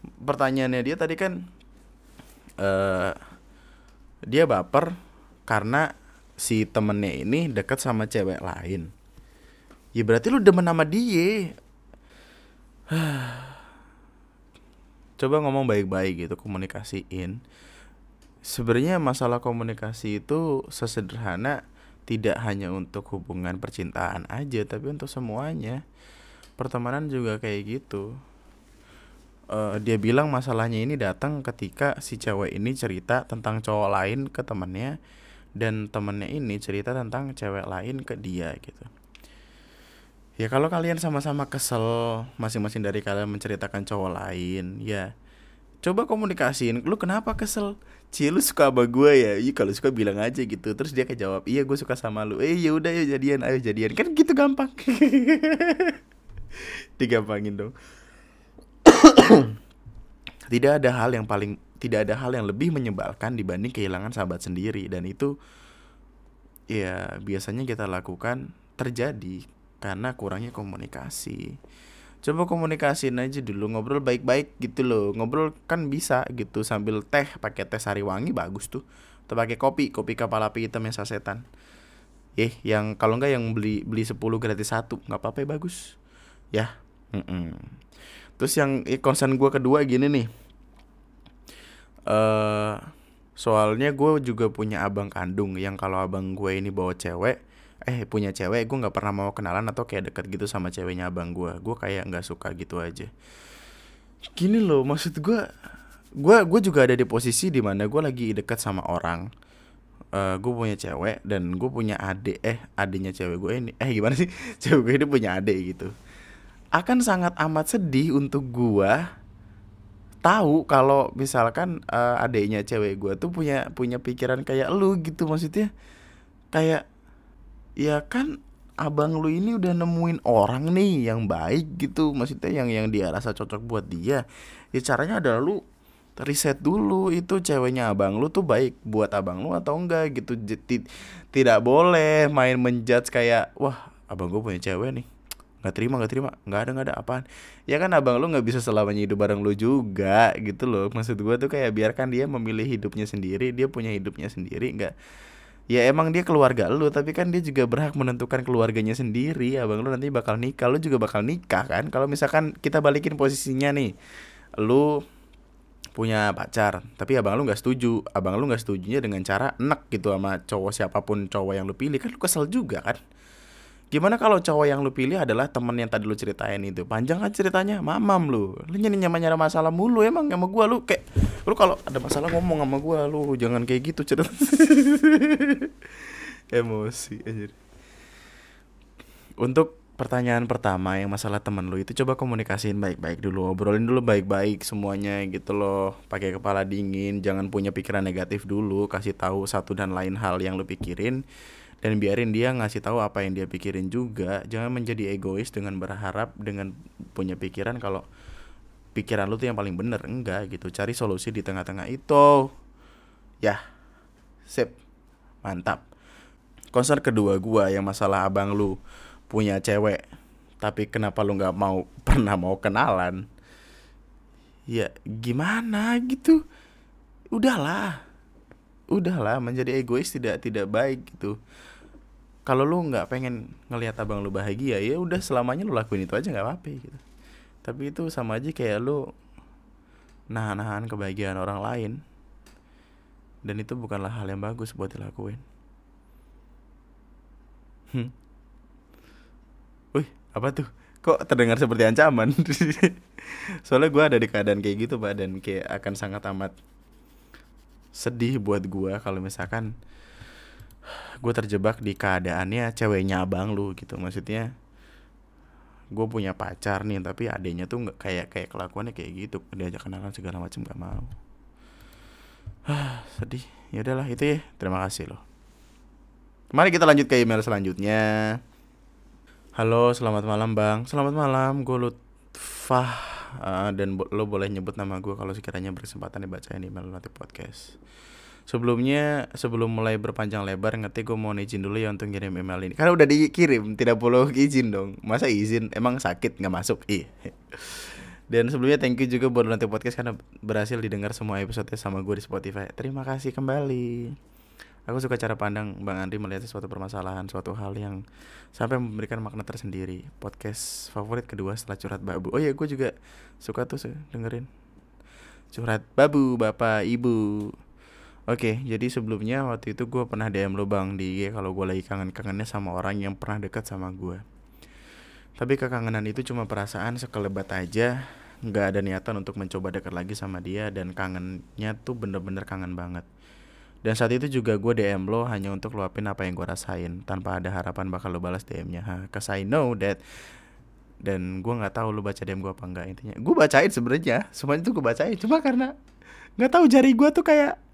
Pertanyaannya dia tadi kan uh, dia baper karena si temennya ini dekat sama cewek lain. Ya berarti lu demen sama dia coba ngomong baik-baik gitu komunikasiin. Sebenarnya masalah komunikasi itu sesederhana tidak hanya untuk hubungan percintaan aja tapi untuk semuanya. Pertemanan juga kayak gitu. Uh, dia bilang masalahnya ini datang ketika si cewek ini cerita tentang cowok lain ke temennya dan temennya ini cerita tentang cewek lain ke dia gitu ya kalau kalian sama-sama kesel masing-masing dari kalian menceritakan cowok lain ya. Coba komunikasiin lu kenapa kesel? Cie lu suka sama gue ya? Iya kalau suka bilang aja gitu. Terus dia kayak jawab Iya gue suka sama lu. Eh ya udah ya jadian Ayo jadian. Kan gitu gampang. Digampangin dong. Tidak ada hal yang paling Tidak ada hal yang lebih menyebalkan Dibanding kehilangan sahabat sendiri. Dan itu Ya biasanya kita lakukan Terjadi karena kurangnya komunikasi. Coba komunikasiin aja dulu ngobrol baik-baik gitu loh. Ngobrol kan bisa gitu sambil teh pakai teh sari wangi bagus tuh. Atau pakai kopi kopi kapal api hitam yang sasetan. Eh yang kalau enggak yang beli beli 10 gratis satu nggak apa-apa ya bagus. Ya mm -mm. terus yang eh, concern gue kedua gini nih. Eh uh, soalnya gue juga punya abang kandung yang kalau abang gue ini bawa cewek eh punya cewek gue nggak pernah mau kenalan atau kayak deket gitu sama ceweknya abang gue gue kayak nggak suka gitu aja. Gini loh maksud gue gue gue juga ada di posisi di mana gue lagi deket sama orang. Uh, gue punya cewek dan gue punya adik eh adiknya cewek gue ini eh gimana sih? Cewek gue ini punya adik gitu. Akan sangat amat sedih untuk gue tahu kalau misalkan uh, adiknya cewek gue tuh punya punya pikiran kayak lu gitu maksudnya. Kayak ya kan abang lu ini udah nemuin orang nih yang baik gitu. Maksudnya yang yang dia rasa cocok buat dia. Ya caranya adalah lu riset dulu itu ceweknya abang lu tuh baik buat abang lu atau enggak gitu. Tidak boleh main menjudge kayak wah abang gue punya cewek nih. Nggak terima nggak terima. Nggak ada nggak ada. Apaan? Ya kan abang lu nggak bisa selamanya hidup bareng lu juga gitu loh. Maksud gue tuh kayak biarkan dia memilih hidupnya sendiri dia punya hidupnya sendiri. Nggak ya emang dia keluarga lu tapi kan dia juga berhak menentukan keluarganya sendiri. Abang lu nanti bakal nikah lu juga bakal nikah kan? Kalau misalkan kita balikin posisinya nih lu punya pacar tapi abang lu nggak setuju. Abang lu nggak setujunya dengan cara enak gitu sama cowok siapa pun cowok yang lu pilih kan lu kesel juga kan Gimana kalau cowok yang lu pilih adalah temen yang tadi lu ceritain itu? Panjang kan ceritanya, mamam lu. Lu nyari nyaman nyari masalah mulu emang sama gua lu kayak lu kalau ada masalah ngomong sama gua lu jangan kayak gitu cerita. Emosi anjir. Untuk pertanyaan pertama yang masalah temen lu itu coba komunikasiin baik-baik dulu obrolin dulu baik-baik semuanya gitu loh pakai kepala dingin jangan punya pikiran negatif dulu kasih tahu satu dan lain hal yang lu pikirin dan biarin dia ngasih tahu apa yang dia pikirin juga. Jangan menjadi egois dengan berharap dengan punya pikiran kalau pikiran lu tuh yang paling bener. Enggak gitu. Cari solusi di tengah-tengah itu. Ya. Sip. Mantap. Konser kedua gua yang masalah abang lu punya cewek tapi kenapa lu nggak mau pernah mau kenalan? Ya gimana gitu? Udahlah. Udahlah menjadi egois tidak tidak baik gitu kalau lu nggak pengen ngelihat abang lu bahagia ya udah selamanya lu lakuin itu aja nggak apa-apa gitu tapi itu sama aja kayak lu nahan-nahan kebahagiaan orang lain dan itu bukanlah hal yang bagus buat dilakuin hmm. Wih, apa tuh? Kok terdengar seperti ancaman? Soalnya gue ada di keadaan kayak gitu, Pak, dan kayak akan sangat amat sedih buat gue kalau misalkan gue terjebak di keadaannya ceweknya abang lu gitu. Maksudnya gue punya pacar nih tapi adanya tuh nggak kayak kayak kelakuannya kayak gitu. Diajak kenalan segala macam gak mau. Sedih. Ya udahlah itu ya. Terima kasih loh. Mari kita lanjut ke email selanjutnya. Halo selamat malam bang. Selamat malam gue Lutfah. Uh, dan bo lo boleh nyebut nama gue kalau sekiranya berkesempatan dibacain email nanti podcast Sebelumnya sebelum mulai berpanjang lebar ngerti gue mau izin dulu ya untuk kirim email ini Karena udah dikirim tidak perlu izin dong Masa izin emang sakit nggak masuk Ih. Dan sebelumnya thank you juga buat nanti podcast karena berhasil didengar semua episode sama gue di Spotify Terima kasih kembali Aku suka cara pandang Bang Andri melihat suatu permasalahan, suatu hal yang sampai memberikan makna tersendiri. Podcast favorit kedua setelah curhat babu. Oh iya, gue juga suka tuh dengerin curhat babu, bapak, ibu. Oke, jadi sebelumnya waktu itu gue pernah DM lo bang di IG kalau gue lagi kangen-kangennya sama orang yang pernah dekat sama gue. Tapi kekangenan itu cuma perasaan sekelebat aja, nggak ada niatan untuk mencoba dekat lagi sama dia dan kangennya tuh bener-bener kangen banget. Dan saat itu juga gue DM lo hanya untuk luapin apa yang gue rasain tanpa ada harapan bakal lo balas DM-nya. Cause I know that dan gue nggak tahu lo baca DM gue apa enggak intinya. Gue bacain sebenarnya, semuanya tuh gue bacain. Cuma karena nggak tahu jari gue tuh kayak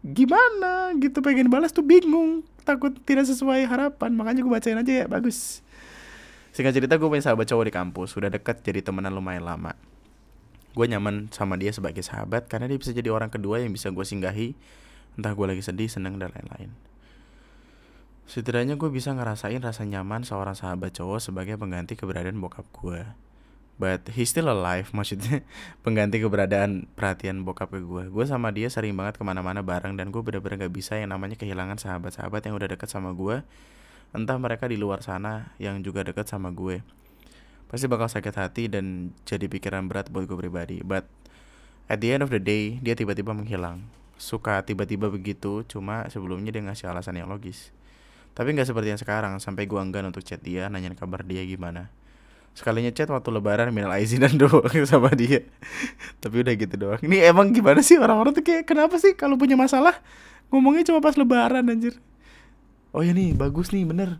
gimana gitu pengen balas tuh bingung takut tidak sesuai harapan makanya gue bacain aja ya bagus. Singkat cerita gue punya sahabat cowok di kampus sudah dekat jadi temenan lumayan lama. Gue nyaman sama dia sebagai sahabat karena dia bisa jadi orang kedua yang bisa gue singgahi. Entah gue lagi sedih seneng dan lain-lain. Setidaknya gue bisa ngerasain rasa nyaman seorang sahabat cowok sebagai pengganti keberadaan bokap gue but he still alive maksudnya pengganti keberadaan perhatian bokap ke gue gue sama dia sering banget ke mana-mana bareng dan gue bener-bener gak bisa yang namanya kehilangan sahabat-sahabat yang udah deket sama gue entah mereka di luar sana yang juga deket sama gue. Pasti bakal sakit hati dan jadi pikiran berat buat gue pribadi. But at the end of the day dia tiba-tiba menghilang. Suka tiba-tiba begitu cuma sebelumnya dia ngasih alasan yang logis. Tapi nggak seperti yang sekarang sampai gue enggan untuk chat dia nanyain kabar dia gimana sekalinya chat waktu lebaran minal aizin dan doang sama dia. Tapi udah gitu doang. Ini emang gimana sih orang-orang tuh kayak kenapa sih kalau punya masalah ngomongnya cuma pas lebaran anjir? Oh ya nih bagus nih bener.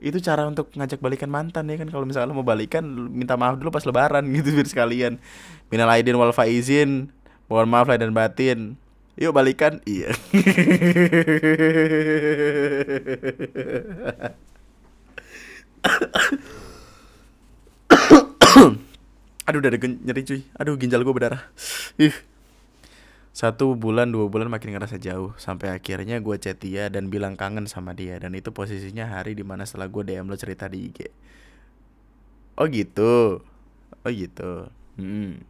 Itu cara untuk ngajak balikan mantan ya kan kalau misalnya mau balikan minta maaf dulu pas lebaran gitu biar sekalian. Minal aidin wal faizin mohon maaf lahir dan batin. Yuk balikan iya Aduh udah nyeri cuy. Aduh ginjal gue berdarah. Ih. Satu bulan dua bulan makin ngerasa jauh. Sampai akhirnya gue chat dia dan bilang kangen sama dia. Dan itu posisinya hari di mana setelah gue DM lo cerita di IG oh gitu. Oh gitu. Hmm.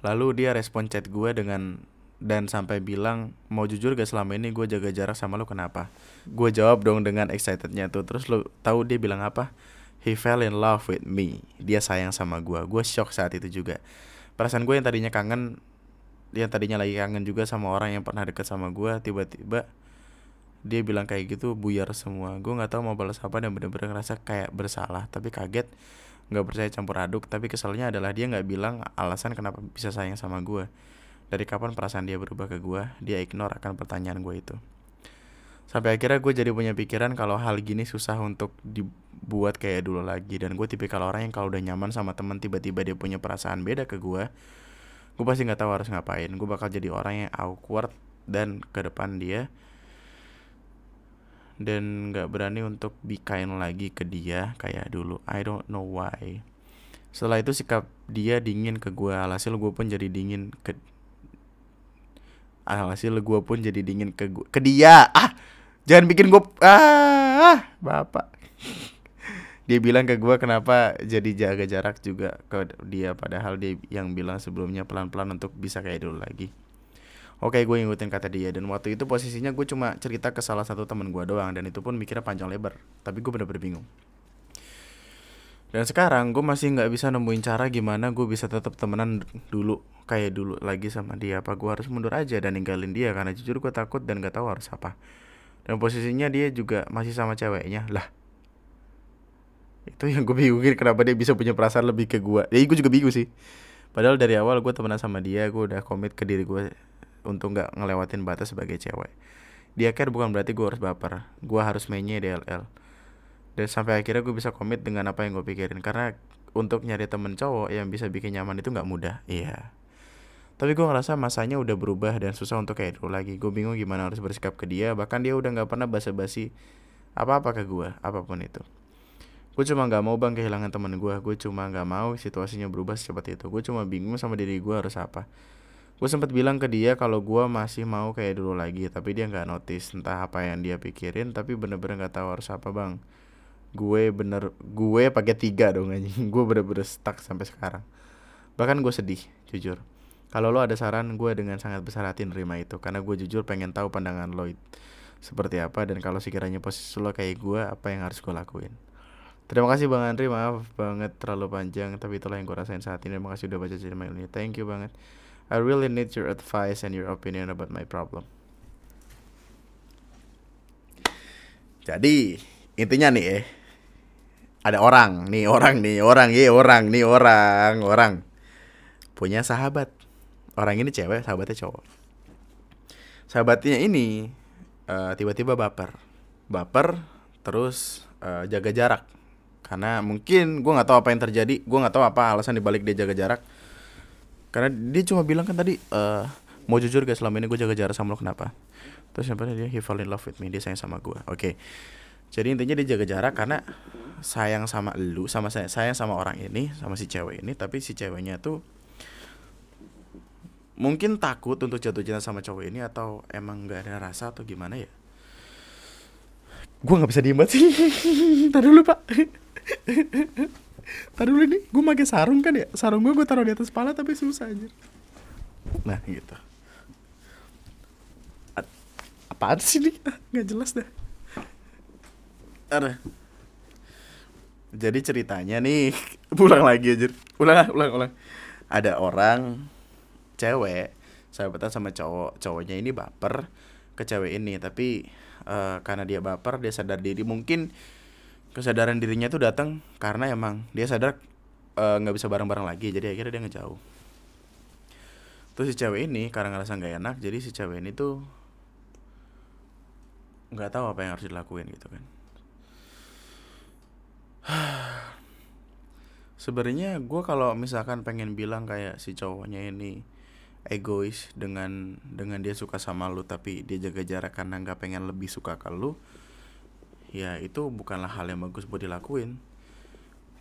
lalu dia respon chat gue dengan dan sampai bilang mau jujur gak selama ini gue jaga jarak sama lo kenapa? Gue jawab dong dengan excitednya tuh. Terus lo tahu dia bilang apa he fell in love with me. Dia sayang sama gue gue shock saat itu juga. Perasaan gue yang tadinya kangen yang tadinya lagi kangen juga sama orang yang pernah deket sama gue tiba-tiba dia bilang kayak gitu buyar semua. Gue nggak tahu mau balas apa dan bener-bener ngerasa kayak bersalah. Tapi kaget nggak percaya campur aduk. Tapi keselnya adalah dia nggak bilang alasan kenapa bisa sayang sama gue dari kapan perasaan dia berubah ke gue dia ignore akan pertanyaan gue itu sampai akhirnya gue jadi punya pikiran kalau hal gini susah untuk dibuat kayak dulu lagi. Dan gue tipikal orang yang kalau udah nyaman sama temen tiba-tiba dia punya perasaan beda ke gue gue pasti nggak tahu harus ngapain. Gue bakal jadi orang yang awkward dan ke depan dia dan nggak berani untuk be kind lagi ke dia kayak dulu. I don't know why. Setelah itu sikap dia dingin ke gue. Alhasil gue pun jadi dingin ke alhasil gue pun jadi dingin ke gue ke dia. Ah jangan bikin gue ah bapak. Dia bilang ke gue kenapa jadi jaga jarak juga ke dia padahal dia yang bilang sebelumnya pelan-pelan untuk bisa kayak dulu lagi. Oke gue ngikutin kata dia. Dan waktu itu posisinya gue cuma cerita ke salah satu temen gue doang dan itu pun mikirnya panjang lebar. Tapi gue bener-bener bingung. Dan sekarang gue masih nggak bisa nemuin cara gimana gue bisa tetap temenan dulu kayak dulu lagi sama dia. Apa gue harus mundur aja dan ninggalin dia? Karena jujur gue takut dan gak tahu harus apa dan posisinya dia juga masih sama ceweknya. Lah. Itu yang gue bingungin kenapa dia bisa punya perasaan lebih ke gue ya gue juga bingung sih. Padahal dari awal gue temenan sama dia gue udah komit ke diri gue untuk nggak ngelewatin batas sebagai cewek. Dia care bukan berarti gue harus baper gue harus mainnya DLL dan sampai akhirnya gue bisa komit dengan apa yang gue pikirin. Karena untuk nyari temen cowok yang bisa bikin nyaman itu nggak mudah. Iya tapi gue ngerasa masanya udah berubah dan susah untuk kayak dulu lagi. Gue bingung gimana harus bersikap ke dia. Bahkan dia udah nggak pernah basa-basi apa-apa ke gue apa pun itu. Gue cuma nggak mau bang kehilangan teman gue gue cuma nggak mau situasinya berubah secepat itu. Gue cuma bingung sama diri gue harus apa. Gue sempat bilang ke dia kalau gue masih mau kayak dulu lagi tapi dia nggak notice entah apa yang dia pikirin tapi bener-bener nggak tahu harus apa bang. Gue bener gue pakai tiga dong anjing. Gue bener-bener stuck sampai sekarang. Bahkan gue sedih jujur kalau lo ada saran gue dengan sangat besar hati nerima itu. Karena gue jujur pengen tahu pandangan lo seperti apa. Dan kalau sekiranya posisi lo kayak gue apa yang harus gue lakuin? Terima kasih Bang Andri, maaf banget terlalu panjang Tapi itulah yang gue rasain saat ini. Terima kasih udah baca cerita ini. Thank you banget. I really need your advice and your opinion about my problem. Jadi intinya nih eh, ada orang nih orang nih orang ya orang nih orang orang. Punya sahabat orang ini cewek sahabatnya cowok. Sahabatnya ini uh, tiba-tiba baper. Baper terus uh, jaga jarak. Karena mungkin gue nggak tahu apa yang terjadi gue nggak tahu apa alasan dibalik dia jaga jarak. Karena dia cuma bilang kan tadi uh, mau jujur guys selama ini gue jaga jarak sama lo kenapa? Terus yang dia he fall in love with me dia sayang sama gue oke. Okay. jadi intinya dia jaga jarak karena sayang sama lu sama saya sayang sama orang ini sama si cewek ini tapi si ceweknya tuh mungkin takut untuk jatuh cinta sama cowok ini atau emang gak ada rasa atau gimana ya gue nggak bisa diem sih tadi dulu pak Tadi dulu nih, gue pakai sarung kan ya. Sarung gue gue taruh di atas kepala tapi susah aja. Nah gitu. A apaan sih nih? Gak jelas dah. Ada. Jadi ceritanya nih, pulang lagi aja. Ulang, ulang, ulang. Ada orang cewek sahabatan sama cowok. Cowoknya ini baper ke cewek ini, tapi uh, karena dia baper, dia sadar diri. Mungkin kesadaran dirinya tuh datang karena emang dia sadar eh, nggak uh, bisa bareng-bareng lagi. Jadi akhirnya dia ngejauh. Terus si cewek ini karena ngerasa nggak enak jadi si cewek ini tuh nggak tahu apa yang harus dilakuin gitu kan. Sebenarnya gue kalau misalkan pengen bilang kayak si cowoknya ini egois dengan dengan dia suka sama lu tapi dia jaga jarak karena nggak pengen lebih suka ke lu ya itu bukanlah hal yang bagus buat dilakuin.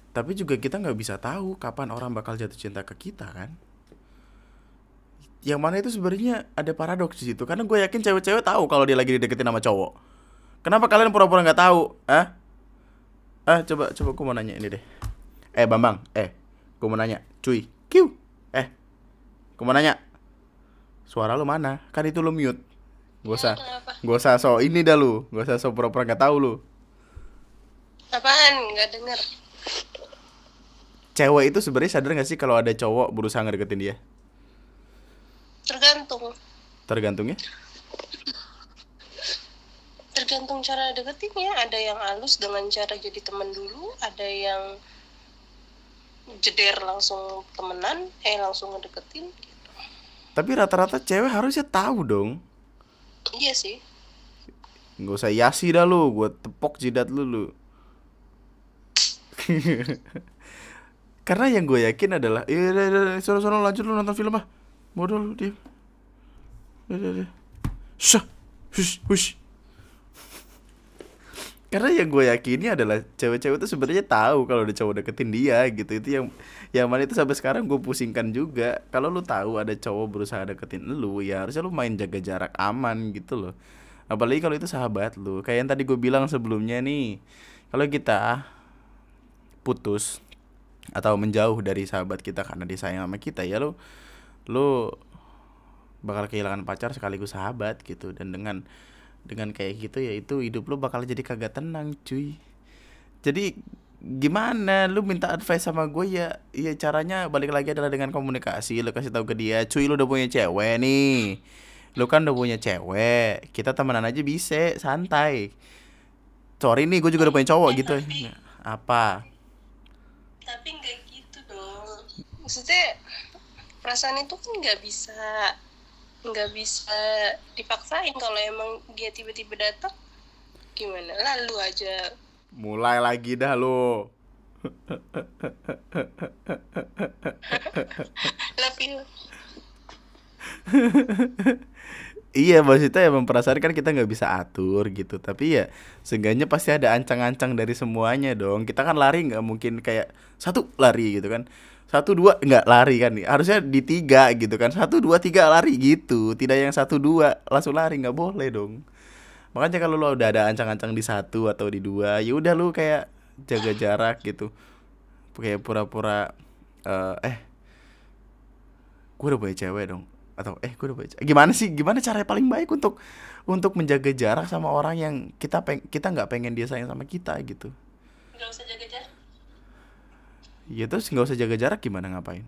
Tapi juga kita nggak bisa tahu kapan orang bakal jatuh cinta ke kita kan? Yang mana itu sebenarnya ada paradoks di situ karena gue yakin cewek-cewek tahu kalau dia lagi dideketin sama cowok. Kenapa kalian pura-pura nggak tahu ah ah coba coba gue mau nanya ini deh. Eh bambang eh gue mau nanya cuy kiu eh gue mau nanya suara lu mana kan itu lu mute Gak usah, gak usah so ini dah lu, gak usah so pura-pura gak tahu lu. Apaan? Gak denger. Cewek itu sebenarnya sadar gak sih kalau ada cowok berusaha ngedeketin dia? Tergantung. Tergantung ya? Tergantung cara deketinnya. Ada yang halus dengan cara jadi teman dulu, ada yang jeder langsung temenan, eh langsung ngedeketin. Tapi rata-rata cewek harusnya tahu dong Iya sih. Gak usah yasi dah lu, gue tepok jidat lu lu. Karena yang gue yakin adalah, iya, iya, iya, sono sono lanjut lu nonton film ah. Bodoh lu dia. Iya, iya, hush, hush. Karena yang gue yakini adalah cewek-cewek itu sebenarnya tahu kalau ada cowok deketin dia gitu. Itu yang yang mana itu sampai sekarang gue pusingkan juga. Kalau lu tahu ada cowok berusaha deketin lu, ya harusnya lu main jaga jarak aman gitu loh. Apalagi kalau itu sahabat lu. Kayak yang tadi gue bilang sebelumnya nih. Kalau kita putus atau menjauh dari sahabat kita karena dia sayang sama kita ya lu lu bakal kehilangan pacar sekaligus sahabat gitu dan dengan dengan kayak gitu ya itu hidup lu bakal jadi kagak tenang cuy. Jadi gimana? Lu minta advice sama gue ya ya caranya balik lagi adalah dengan komunikasi. Lu kasih tahu ke dia cuy lu udah punya cewek nih. Lu kan udah punya cewek. Kita temenan aja bisa santai. Sorry nih gue juga udah punya cowok gitu. Tapi, apa? Tapi nggak gitu dong. Maksudnya perasaan itu kan nggak bisa nggak bisa dipaksain kalau emang dia tiba-tiba datang gimana? Lalu aja. Mulai lagi dah lo Iya maksudnya emang perasaan kan kita nggak bisa atur gitu. Tapi ya seenggaknya pasti ada ancang-ancang dari semuanya dong. Kita kan lari nggak mungkin kayak satu lari gitu kan satu dua nggak lari kan. Nih harusnya di tiga gitu kan. Satu dua tiga lari gitu. Tidak yang satu dua langsung lari nggak boleh dong. Makanya kalau lo udah ada ancang-ancang di satu atau di dua ya udah lu kayak jaga jarak gitu. Kayak pura-pura eh eh gue udah punya cewek dong. Atau eh gue udah punya cewek. gimana sih? Gimana cara paling baik untuk untuk menjaga jarak sama orang yang kita peng kita nggak pengen dia sayang sama kita gitu? Nggak usah jaga jarak ya terus nggak usah jaga jarak gimana ngapain?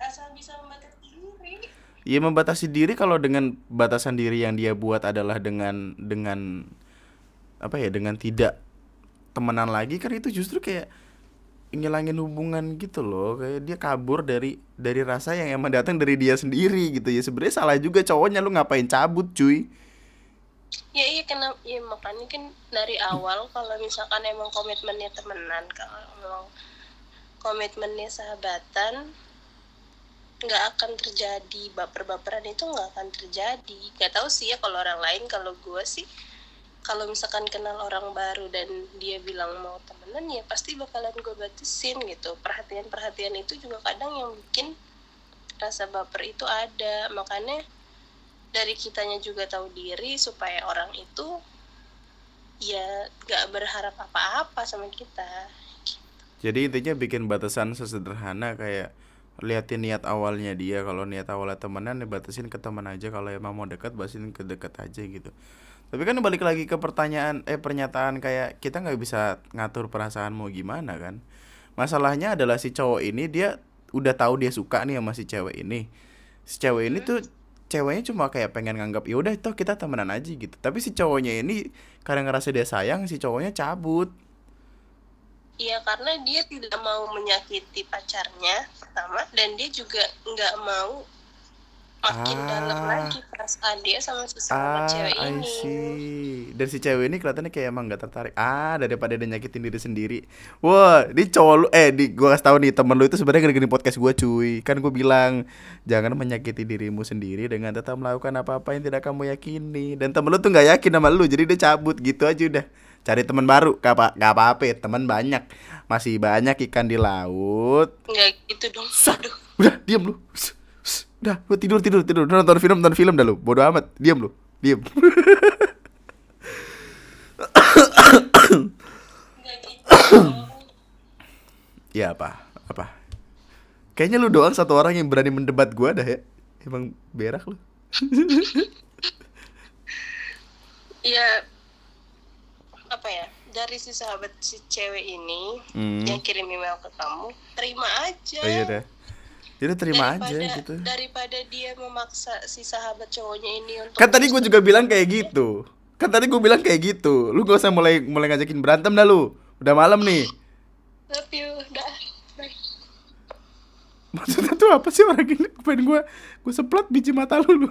Asal bisa membatasi diri. Ya membatasi diri kalau dengan batasan diri yang dia buat adalah dengan dengan apa ya dengan tidak temenan lagi kan itu justru kayak ngilangin hubungan gitu loh. Kayak dia kabur dari dari rasa yang emang datang dari dia sendiri gitu. Ya sebenarnya salah juga cowoknya lu ngapain cabut cuy ya iya kenapa ya makanya kan dari awal kalau misalkan emang komitmennya temenan kalau emang komitmennya sahabatan nggak akan terjadi baper-baperan itu nggak akan terjadi. Nggak tahu sih ya kalau orang lain kalau gue sih kalau misalkan kenal orang baru dan dia bilang mau temenan ya pasti bakalan gue batasin gitu. Perhatian-perhatian itu juga kadang yang bikin rasa baper itu ada. Makanya dari kitanya juga tahu diri supaya orang itu ya nggak berharap apa-apa sama kita. Jadi intinya bikin batasan sesederhana kayak liatin niat awalnya dia kalau niat awalnya temenan ya batasin ke teman aja. Kalau emang mau dekat batasin ke dekat aja gitu. Tapi kan balik lagi ke pertanyaan eh pernyataan kayak kita nggak bisa ngatur perasaan mau gimana kan? Masalahnya adalah si cowok ini dia udah tahu dia suka nih sama si cewek ini. Si cewek ini tuh ceweknya cuma kayak pengen nganggap ya udah itu kita temenan aja gitu. Tapi si cowoknya ini karena ngerasa dia sayang si cowoknya cabut. Iya karena dia tidak mau menyakiti pacarnya pertama dan dia juga nggak mau makin Ah. dalam lagi perasaan dia sama sesama Ah, cewek I ini. see. Dan si cewek ini kelihatannya kayak emang gak tertarik. Ah, daripada dia nyakitin diri sendiri. Wah, ini cowok lu eh di gua kasih tahu nih temen lu itu sebenarnya gini podcast gua cuy. Kan gua bilang jangan menyakiti dirimu sendiri dengan tetap melakukan apa-apa yang tidak kamu yakini. Dan temen lu tuh nggak yakin sama lu, jadi dia cabut gitu aja udah. Cari teman baru, gak apa gak apa-apa, teman banyak. Masih banyak ikan di laut. Nggak gitu dong. Aduh. Udah, diam lu. Ss, Udah, lu tidur tidur tidur. Udah nonton film nonton film dah lu. Bodoh amat. Diam lu. Diam. Ya apa? Apa? Kayaknya lu doang satu orang yang berani mendebat gua dah ya. Emang berak lu. Iya apa ya dari si sahabat si cewek ini Hmm. yang kirim email ke kamu terima aja. Oh iya dah. Jadi terima aja daripada, gitu. Daripada dia memaksa si sahabat cowoknya ini untuk Kan tadi gue juga bilang kayak gitu. Kan tadi gue bilang kayak gitu. Lu gak usah mulai mulai ngajakin berantem dah lu. Udah malam nih. Love you, dah. Bye. Maksudnya tuh apa sih orang ini? Pengen gue gue seplot biji mata lu lu.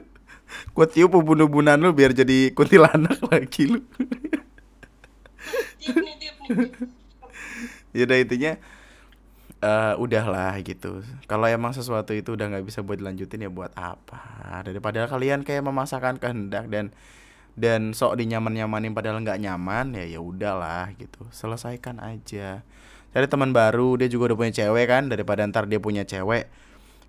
gue tiup ubun-ubunan lu biar jadi kuntilanak lagi lu. Ya udah intinya eh udahlah gitu. Kalau emang sesuatu itu udah nggak bisa buat dilanjutin ya buat apa? Daripada kalian kayak memaksakan kehendak dan dan sok dinyaman-nyamanin padahal nggak nyaman ya ya udahlah gitu. Selesaikan aja. Cari teman baru, dia juga udah punya cewek kan daripada ntar dia punya cewek.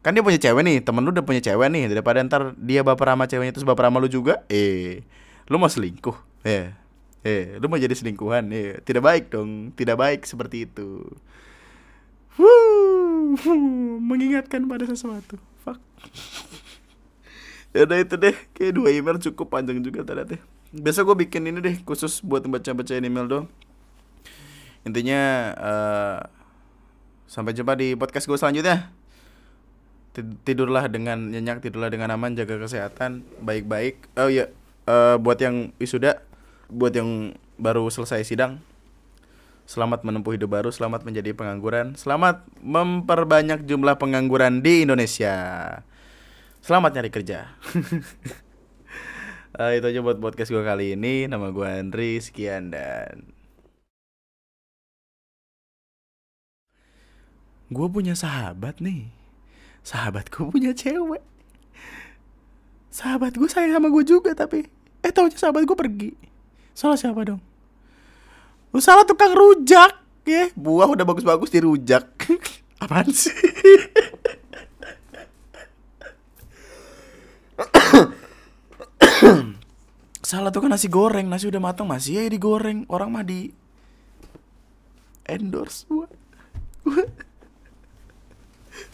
Kan dia punya cewek nih, temen lu udah punya cewek nih daripada ntar dia baper sama ceweknya terus baper sama lu juga. Eh, lu mau selingkuh? Eh. Eh, lu mau jadi selingkuhan? Eh, tidak baik dong. Tidak baik seperti itu. Wuh, mengingatkan pada sesuatu. Fuck. ya udah itu deh, kayak dua email cukup panjang juga ternyata. Besok gue bikin ini deh khusus buat baca-bacain email dong. Intinya eh sampai jumpa di podcast gue selanjutnya. Tid- Tidurlah dengan nyenyak, tidurlah dengan aman, jaga kesehatan, baik-baik. Oh iya, eh, buat yang wisuda, buat yang baru selesai sidang, Selamat menempuh hidup baru, selamat menjadi pengangguran, selamat memperbanyak jumlah pengangguran di Indonesia. Selamat nyari kerja. Eh, itu aja buat podcast gue kali ini. Nama gue Andri, sekian dan gue punya sahabat nih. Sahabatku punya cewek. Sahabat gue sayang sama gue juga tapi eh taunya sahabat gue pergi. Salah siapa dong? Lu salah tukang rujak. ya. Buah udah bagus-bagus dirujak. Apaan sih? Salah tuh kan nasi goreng. Nasi udah matang masih ya digoreng. Orang mah di endorse gua. Gua-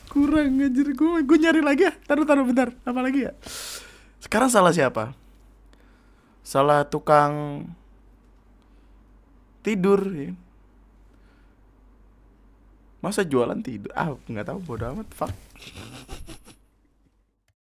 kurang anjir gue gue nyari lagi ya. Taruh taruh bentar. Apa lagi ya? Sekarang salah siapa? Salah tukang tidur ya. masa jualan tidur ah nggak tahu bodo amat fuck